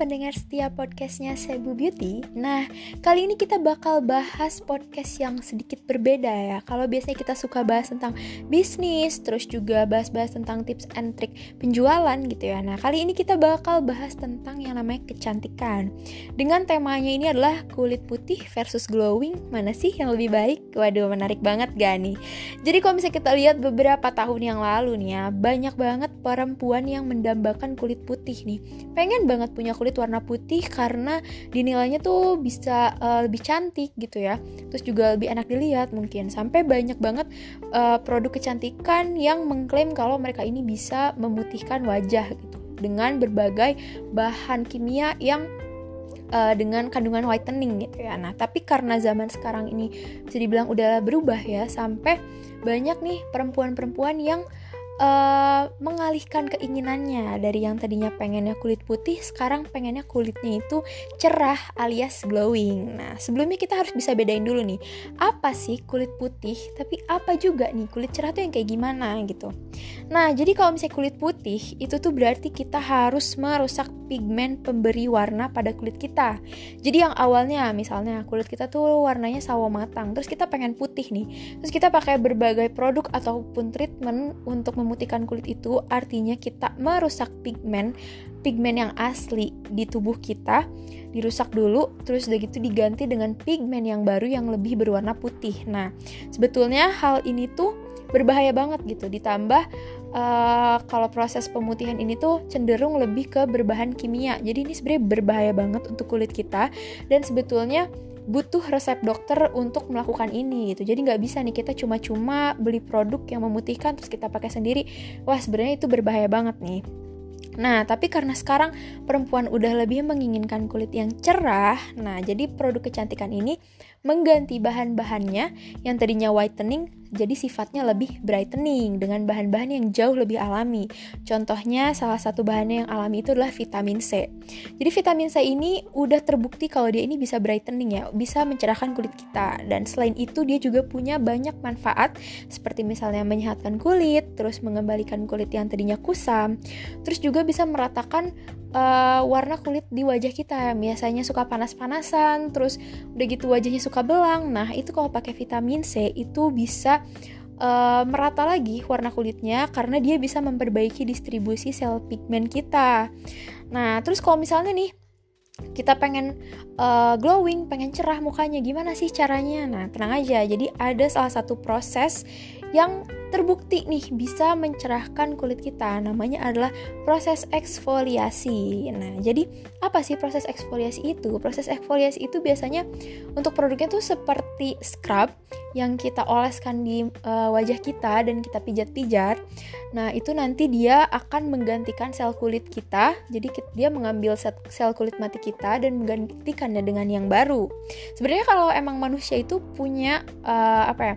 pendengar setiap podcastnya Sebu Beauty. Nah, kali ini kita bakal bahas podcast yang sedikit berbeda ya. Kalau biasanya kita suka bahas tentang bisnis Terus juga bahas-bahas tentang tips and trick penjualan gitu ya. Nah, kali ini kita bakal bahas tentang yang namanya kecantikan. Dengan temanya ini adalah kulit putih versus glowing. Mana sih yang lebih baik? Waduh, menarik banget gak nih? Jadi kalau misalnya kita lihat beberapa tahun yang lalu nih ya Banyak banget perempuan yang mendambakan kulit putih nih. Pengen banget punya kulit warna putih karena dinilainya tuh bisa uh, lebih cantik gitu ya. Terus juga lebih enak dilihat mungkin. Sampai banyak banget uh, produk kecantikan yang mengklaim kalau mereka ini bisa memutihkan wajah gitu. Dengan berbagai bahan kimia yang uh, dengan kandungan whitening gitu ya. Nah, tapi karena zaman sekarang ini bisa dibilang udah berubah ya, sampai banyak nih perempuan-perempuan yang uh, mengalihkan keinginannya dari yang tadinya pengennya kulit putih sekarang pengennya kulitnya itu cerah alias glowing. Nah, sebelumnya kita harus bisa bedain dulu nih, apa sih kulit putih, tapi apa juga nih kulit cerah tuh yang kayak gimana gitu. Nah, jadi kalau misalnya kulit putih itu tuh berarti kita harus merusak pigmen pemberi warna pada kulit kita. Jadi yang awalnya misalnya kulit kita tuh warnanya sawo matang, terus kita pengen putih nih. Terus kita pakai berbagai produk ataupun treatment untuk memutihkan kulit itu artinya kita merusak pigmen pigmen yang asli di tubuh kita dirusak dulu terus udah gitu diganti dengan pigmen yang baru yang lebih berwarna putih. Nah, sebetulnya hal ini tuh berbahaya banget gitu ditambah uh, kalau proses pemutihan ini tuh cenderung lebih ke berbahan kimia jadi ini sebenarnya berbahaya banget untuk kulit kita dan sebetulnya butuh resep dokter untuk melakukan ini gitu. Jadi nggak bisa nih kita cuma-cuma beli produk yang memutihkan terus kita pakai sendiri. Wah sebenarnya itu berbahaya banget nih. Nah, tapi karena sekarang perempuan udah lebih menginginkan kulit yang cerah, nah jadi produk kecantikan ini mengganti bahan-bahannya yang tadinya whitening jadi sifatnya lebih brightening dengan bahan-bahan yang jauh lebih alami. Contohnya salah satu bahannya yang alami itu adalah vitamin C. Jadi vitamin C ini udah terbukti kalau dia ini bisa brightening ya, bisa mencerahkan kulit kita. Dan selain itu dia juga punya banyak manfaat seperti misalnya menyehatkan kulit, terus mengembalikan kulit yang tadinya kusam, terus juga bisa meratakan uh, warna kulit di wajah kita biasanya suka panas-panasan terus udah gitu wajahnya suka belang nah itu kalau pakai vitamin C itu bisa uh, merata lagi warna kulitnya karena dia bisa memperbaiki distribusi sel pigmen kita nah terus kalau misalnya nih kita pengen uh, glowing, pengen cerah mukanya, gimana sih caranya? Nah, tenang aja. Jadi ada salah satu proses yang terbukti nih bisa mencerahkan kulit kita. Namanya adalah proses eksfoliasi. Nah, jadi apa sih proses eksfoliasi itu? Proses eksfoliasi itu biasanya untuk produknya tuh seperti scrub yang kita oleskan di uh, wajah kita dan kita pijat-pijat. Nah, itu nanti dia akan menggantikan sel kulit kita. Jadi dia mengambil sel kulit mati kita dan menggantikannya dengan yang baru. Sebenarnya kalau emang manusia itu punya uh, apa ya?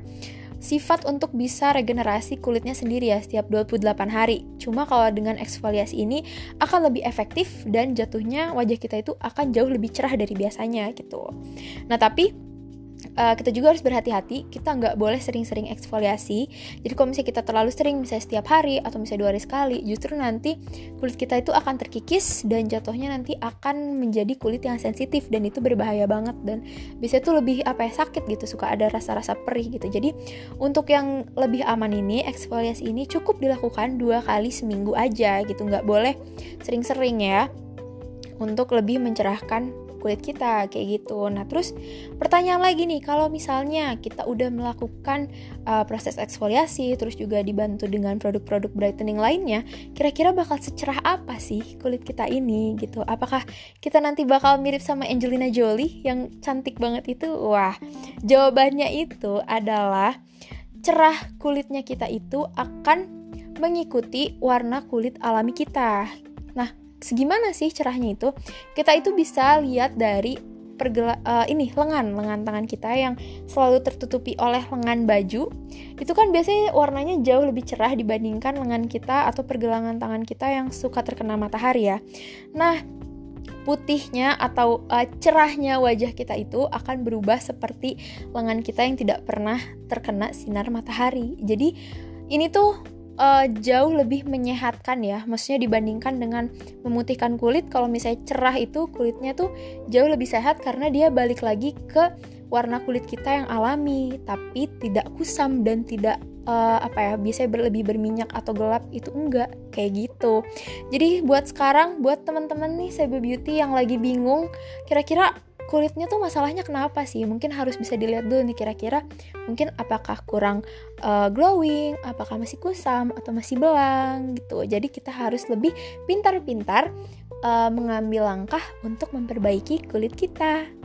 Sifat untuk bisa regenerasi kulitnya sendiri ya setiap 28 hari. Cuma kalau dengan eksfoliasi ini akan lebih efektif dan jatuhnya wajah kita itu akan jauh lebih cerah dari biasanya gitu. Nah tapi uh, kita juga harus berhati-hati. Kita nggak boleh sering-sering eksfoliasi. Jadi kalau misalnya kita terlalu sering misalnya setiap hari atau misalnya dua hari sekali justru nanti kulit kita itu akan terkikis dan jatuhnya nanti akan menjadi kulit yang sensitif dan itu berbahaya banget. Dan bisa tuh lebih apa ya sakit gitu. Suka ada rasa-rasa perih gitu. Jadi untuk yang lebih aman ini eksfoliasi ini cukup dilakukan dua kali seminggu aja gitu. Nggak boleh sering-sering ya untuk lebih mencerahkan kulit kita kayak gitu. Nah, terus pertanyaan lagi nih, kalau misalnya kita udah melakukan uh, proses eksfoliasi terus juga dibantu dengan produk-produk brightening lainnya, kira-kira bakal secerah apa sih kulit kita ini gitu? Apakah kita nanti bakal mirip sama Angelina Jolie yang cantik banget itu? Wah, jawabannya itu adalah cerah kulitnya kita itu akan mengikuti warna kulit alami kita. Segimana sih cerahnya itu? Kita itu bisa lihat dari pergela uh, ini lengan lengan tangan kita yang selalu tertutupi oleh lengan baju itu kan biasanya warnanya jauh lebih cerah dibandingkan lengan kita atau pergelangan tangan kita yang suka terkena matahari ya nah putihnya atau uh, cerahnya wajah kita itu akan berubah seperti lengan kita yang tidak pernah terkena sinar matahari jadi ini tuh uh, jauh lebih menyehatkan ya. Maksudnya dibandingkan dengan memutihkan kulit, kalau misalnya cerah itu kulitnya tuh jauh lebih sehat karena dia balik lagi ke warna kulit kita yang alami, tapi tidak kusam dan tidak uh, apa ya biasanya berlebih berminyak atau gelap. Itu enggak kayak gitu. Jadi buat sekarang buat teman-teman nih Sebo Beauty yang lagi bingung kira-kira kulitnya tuh masalahnya kenapa sih? Mungkin harus bisa dilihat dulu nih kira-kira mungkin apakah kurang uh, glowing, apakah masih kusam atau masih belang gitu. Jadi kita harus lebih pintar-pintar uh, mengambil langkah untuk memperbaiki kulit kita.